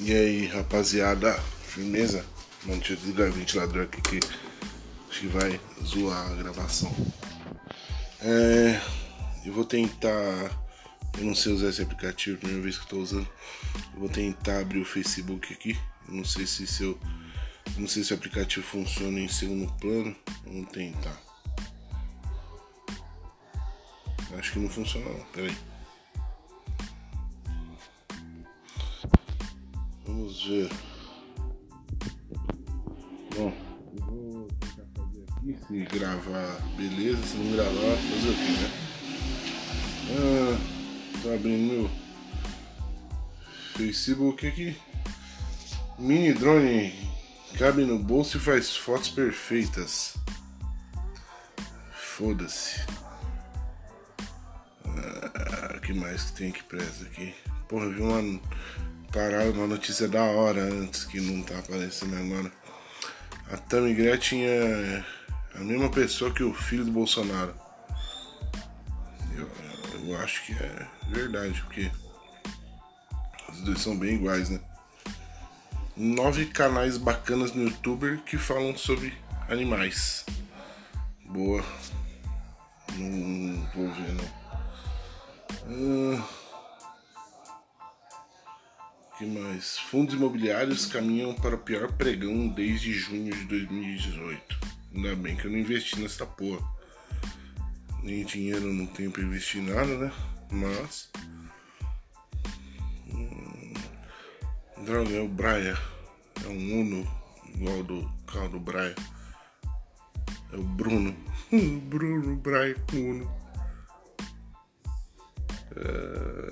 E aí, rapaziada, firmeza? Mano, deixa eu desligar o ventilador aqui que acho que vai zoar a gravação. É, eu vou tentar. Eu não sei usar esse aplicativo, é primeira vez que tô usando. Eu vou tentar abrir o Facebook aqui. Eu não sei se seu. Eu não sei se o aplicativo funciona em segundo plano. Vamos tentar. Acho que não funciona não, peraí. Vamos ver. Bom, vou tentar fazer aqui. Se gravar, beleza. Se não gravar, fazer o que, né? Ah, tô abrindo meu Facebook aqui. Mini drone cabe no bolso e faz fotos perfeitas. Foda-se. Ah, que mais que tem que presa aqui? Porra, vi uma parar uma notícia da hora antes que não tá aparecendo agora. A Tammy Gretchen é a mesma pessoa que o filho do Bolsonaro. Eu, eu acho que é verdade, porque os dois são bem iguais, né? Nove canais bacanas no YouTube que falam sobre animais. Boa. Não vou ver não. Uh que mais? Fundos imobiliários caminham para o pior pregão desde junho de 2018. Ainda bem que eu não investi nessa porra. Nem dinheiro não tenho para investir nada, né? Mas. Hum, droga, é o Braia. É um Uno igual do carro do Braia. É o Bruno. Bruno Braia Uno. É...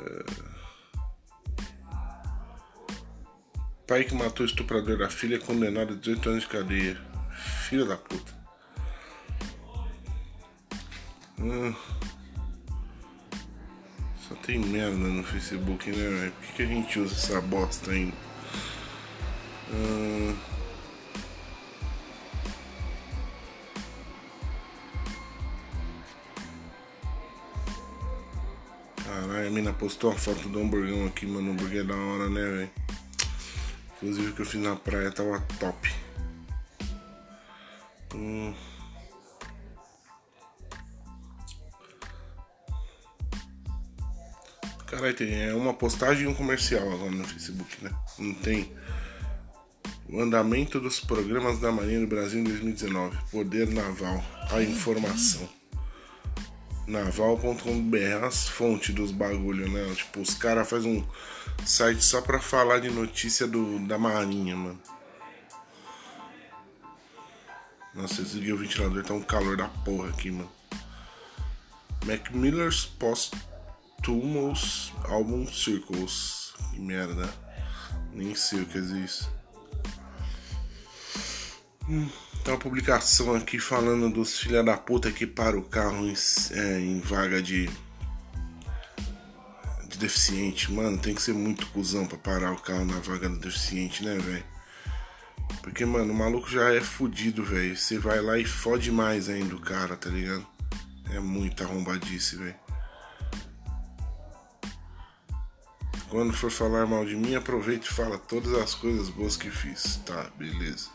Pai que matou o estuprador da filha é condenado a 18 anos de cadeia. Filha da puta. Ah, só tem merda no Facebook, né, velho? Por que, que, a gente usa essa bosta ainda? Ah, Caralho, a mina postou uma foto do hamburgão aqui, mano. O hambúrguer é da hora, né, velho? Inclusive o que eu fiz na praia tava top. Hum. Caralho, tem é uma postagem e um comercial agora no Facebook, né? Não tem. O andamento dos programas da Marinha do Brasil em 2019. Poder Naval. A informação naval.com.br, as fontes dos bagulho, né? Tipo, os caras fazem um site só pra falar de notícia do, da marinha, mano. Nossa, desliguei o ventilador, tá um calor da porra aqui, mano. Macmillan's Posthumous Album Circles. Que merda. Nem sei o que é isso. Hum. Tem uma publicação aqui falando dos filha da puta que para o carro em, é, em vaga de, de deficiente. Mano, tem que ser muito cuzão pra parar o carro na vaga do deficiente, né, velho? Porque, mano, o maluco já é fudido, velho. Você vai lá e fode mais ainda o cara, tá ligado? É muito arrombadice, velho. Quando for falar mal de mim, aproveite e fala todas as coisas boas que fiz. Tá, beleza.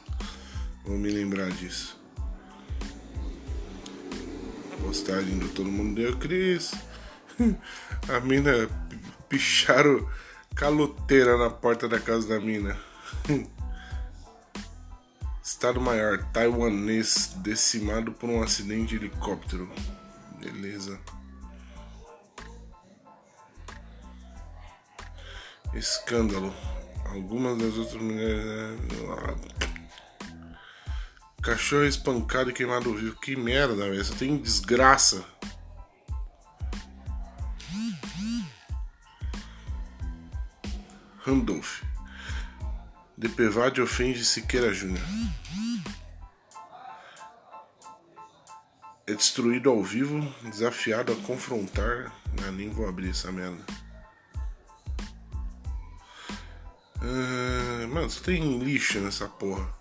Vou me lembrar disso. Postagem do Todo Mundo Deu Cris. A mina picharam caloteira na porta da casa da mina. Estado Maior, taiwanês decimado por um acidente de helicóptero. Beleza. Escândalo. Algumas das outras mulheres. Cachorro espancado e queimado vivo. Que merda, velho. Só tem desgraça. Randolph. Depevade ofende Siqueira Júnior. É destruído ao vivo, desafiado a confrontar. Ah, nem vou abrir essa merda. Ah, mano, só tem lixo nessa porra.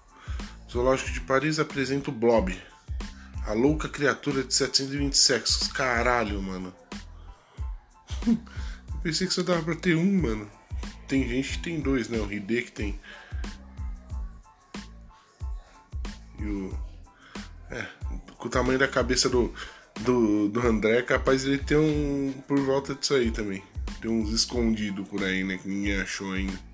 Zoológico de Paris apresenta o Blob. A louca criatura de 720 sexos. Caralho, mano. Eu pensei que só dava pra ter um, mano. tem gente que tem dois, né? O Hide que tem. E o. É, com o tamanho da cabeça do, do, do André, é capaz ele ter um. por volta disso aí também. Tem uns escondidos por aí, né? Que ninguém achou ainda.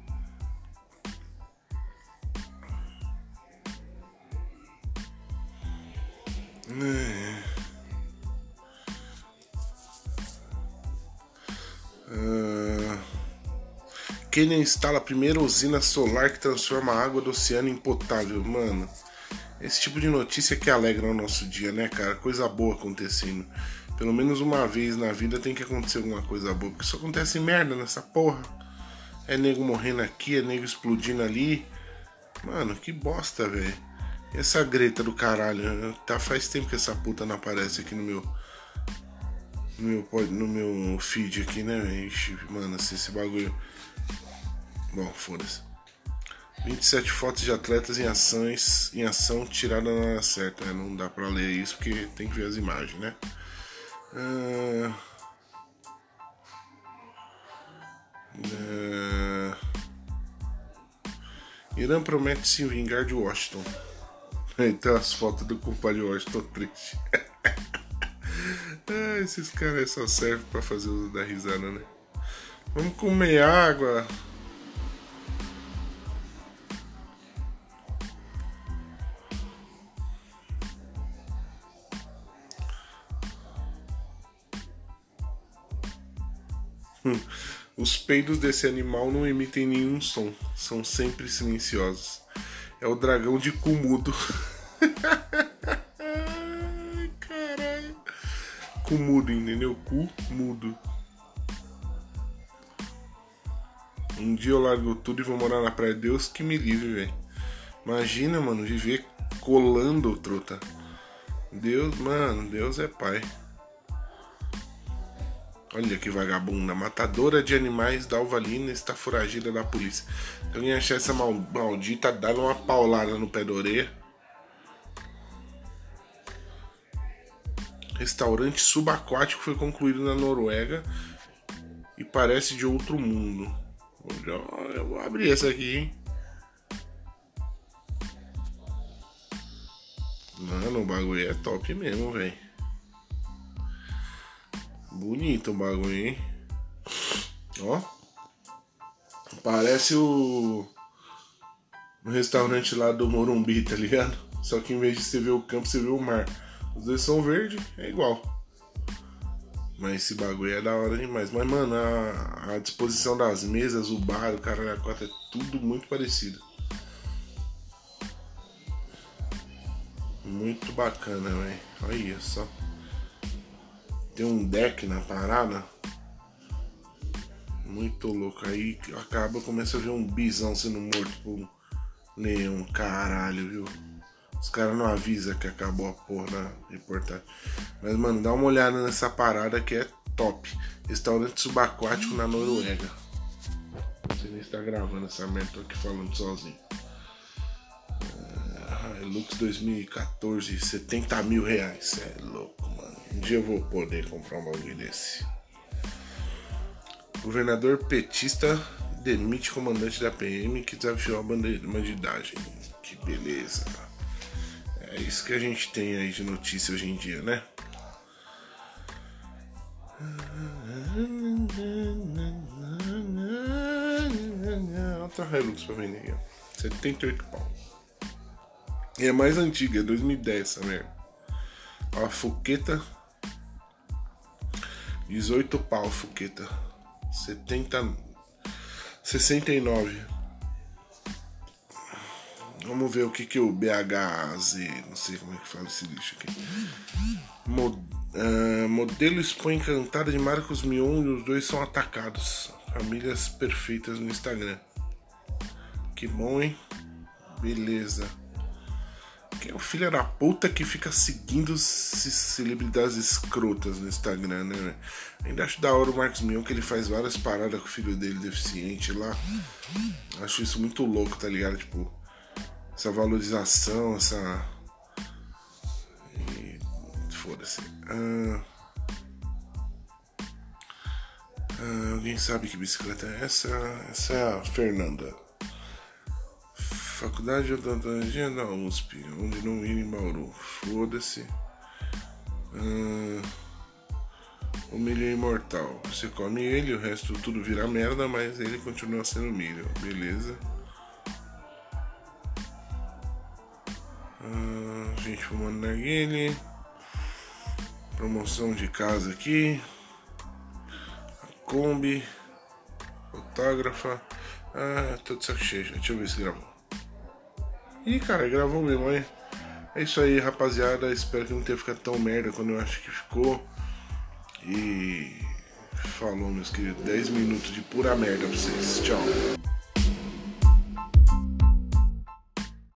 Quênia instala a primeira usina solar que transforma a água do oceano em potável. Mano, esse tipo de notícia que alegra o nosso dia, né, cara? Coisa boa acontecendo. Pelo menos uma vez na vida tem que acontecer alguma coisa boa. Porque só acontece merda nessa porra. É nego morrendo aqui, é nego explodindo ali. Mano, que bosta, velho. Essa greta do caralho. Tá faz tempo que essa puta não aparece aqui no meu. No meu, no meu feed aqui, né? Mano, se esse bagulho. Bom, foda-se. 27 fotos de atletas em ações em ação tirada na hora certa. Né? Não dá pra ler isso porque tem que ver as imagens, né? Uh... Uh... Irã promete se vingar de Washington. Então as fotos do compadre Washington triste. ah, esses caras só servem pra fazer uso da risada, né? Vamos comer água. Os peidos desse animal não emitem nenhum som, são sempre silenciosos. É o dragão de cu mudo. Caralho. Cu mudo, entendeu? Cu mudo. Um dia eu largo tudo e vou morar na praia. Deus que me livre, velho. Imagina, mano, viver colando, trota. Deus, mano, Deus é pai. Olha que vagabunda. Matadora de animais da Alvalina está foragida da polícia. Se alguém achar essa mal, maldita, dá uma paulada no pé da orelha. Restaurante subaquático foi concluído na Noruega e parece de outro mundo. Eu vou abrir essa aqui, hein? Mano, o bagulho é top mesmo, velho. Bonito o bagulho, hein? Ó. Parece o. O restaurante lá do Morumbi, tá ligado? Só que em vez de você ver o campo, você vê o mar. Os dois são verdes, é igual. Mas esse bagulho é da hora demais. Mas, mano, a, a disposição das mesas, o bar, o cara da cota, é tudo muito parecido. Muito bacana, velho. Olha só tem um deck na parada. Muito louco. Aí acaba, começa a ver um bisão sendo morto por um leão. Caralho, viu? Os caras não avisam que acabou a porra da reportagem. Mas, mano, dá uma olhada nessa parada que é top. Restaurante subaquático na Noruega. Você nem está gravando essa merda, tô aqui falando sozinho. Uh, Hilux 2014, 70 mil reais. é louco. Um dia eu vou poder comprar um bagulho desse. Governador petista demite comandante da PM que desafiou a bandidagem. Que beleza. É isso que a gente tem aí de notícia hoje em dia, né? Outra Hilux pra vender ó. 78 pau. E é mais antiga, é 2010 essa merda. A Fuqueta 18 pau, Fuqueta. 70. 69. Vamos ver o que que o BHZ, não sei como é que fala esse lixo aqui. Uh, modelo expõe encantada de Marcos Mion e os dois são atacados. Famílias perfeitas no Instagram. Que bom, hein? Beleza. É o filho da puta que fica seguindo celebridades escrotas no Instagram, né? Ainda acho da hora o Marcos Mion que ele faz várias paradas com o filho dele deficiente lá. Acho isso muito louco, tá ligado? Tipo, essa valorização, essa. Foda-se. Ah... Ah, alguém sabe que bicicleta é essa? Essa é a Fernanda. Faculdade de Odontologia da USP, onde não ir em Bauru. Foda-se. Ah, o milho é imortal. Você come ele, o resto tudo vira merda, mas ele continua sendo milho. Beleza. Ah, gente fumando narguile. Promoção de casa aqui. A Kombi. Fotógrafa. Ah, tô de saco cheio. Deixa eu ver se gravou. Ih, cara, gravou mesmo, hein? É isso aí, rapaziada. Espero que não tenha ficado tão merda quando eu acho que ficou. E falou, meus queridos. 10 minutos de pura merda pra vocês. Tchau.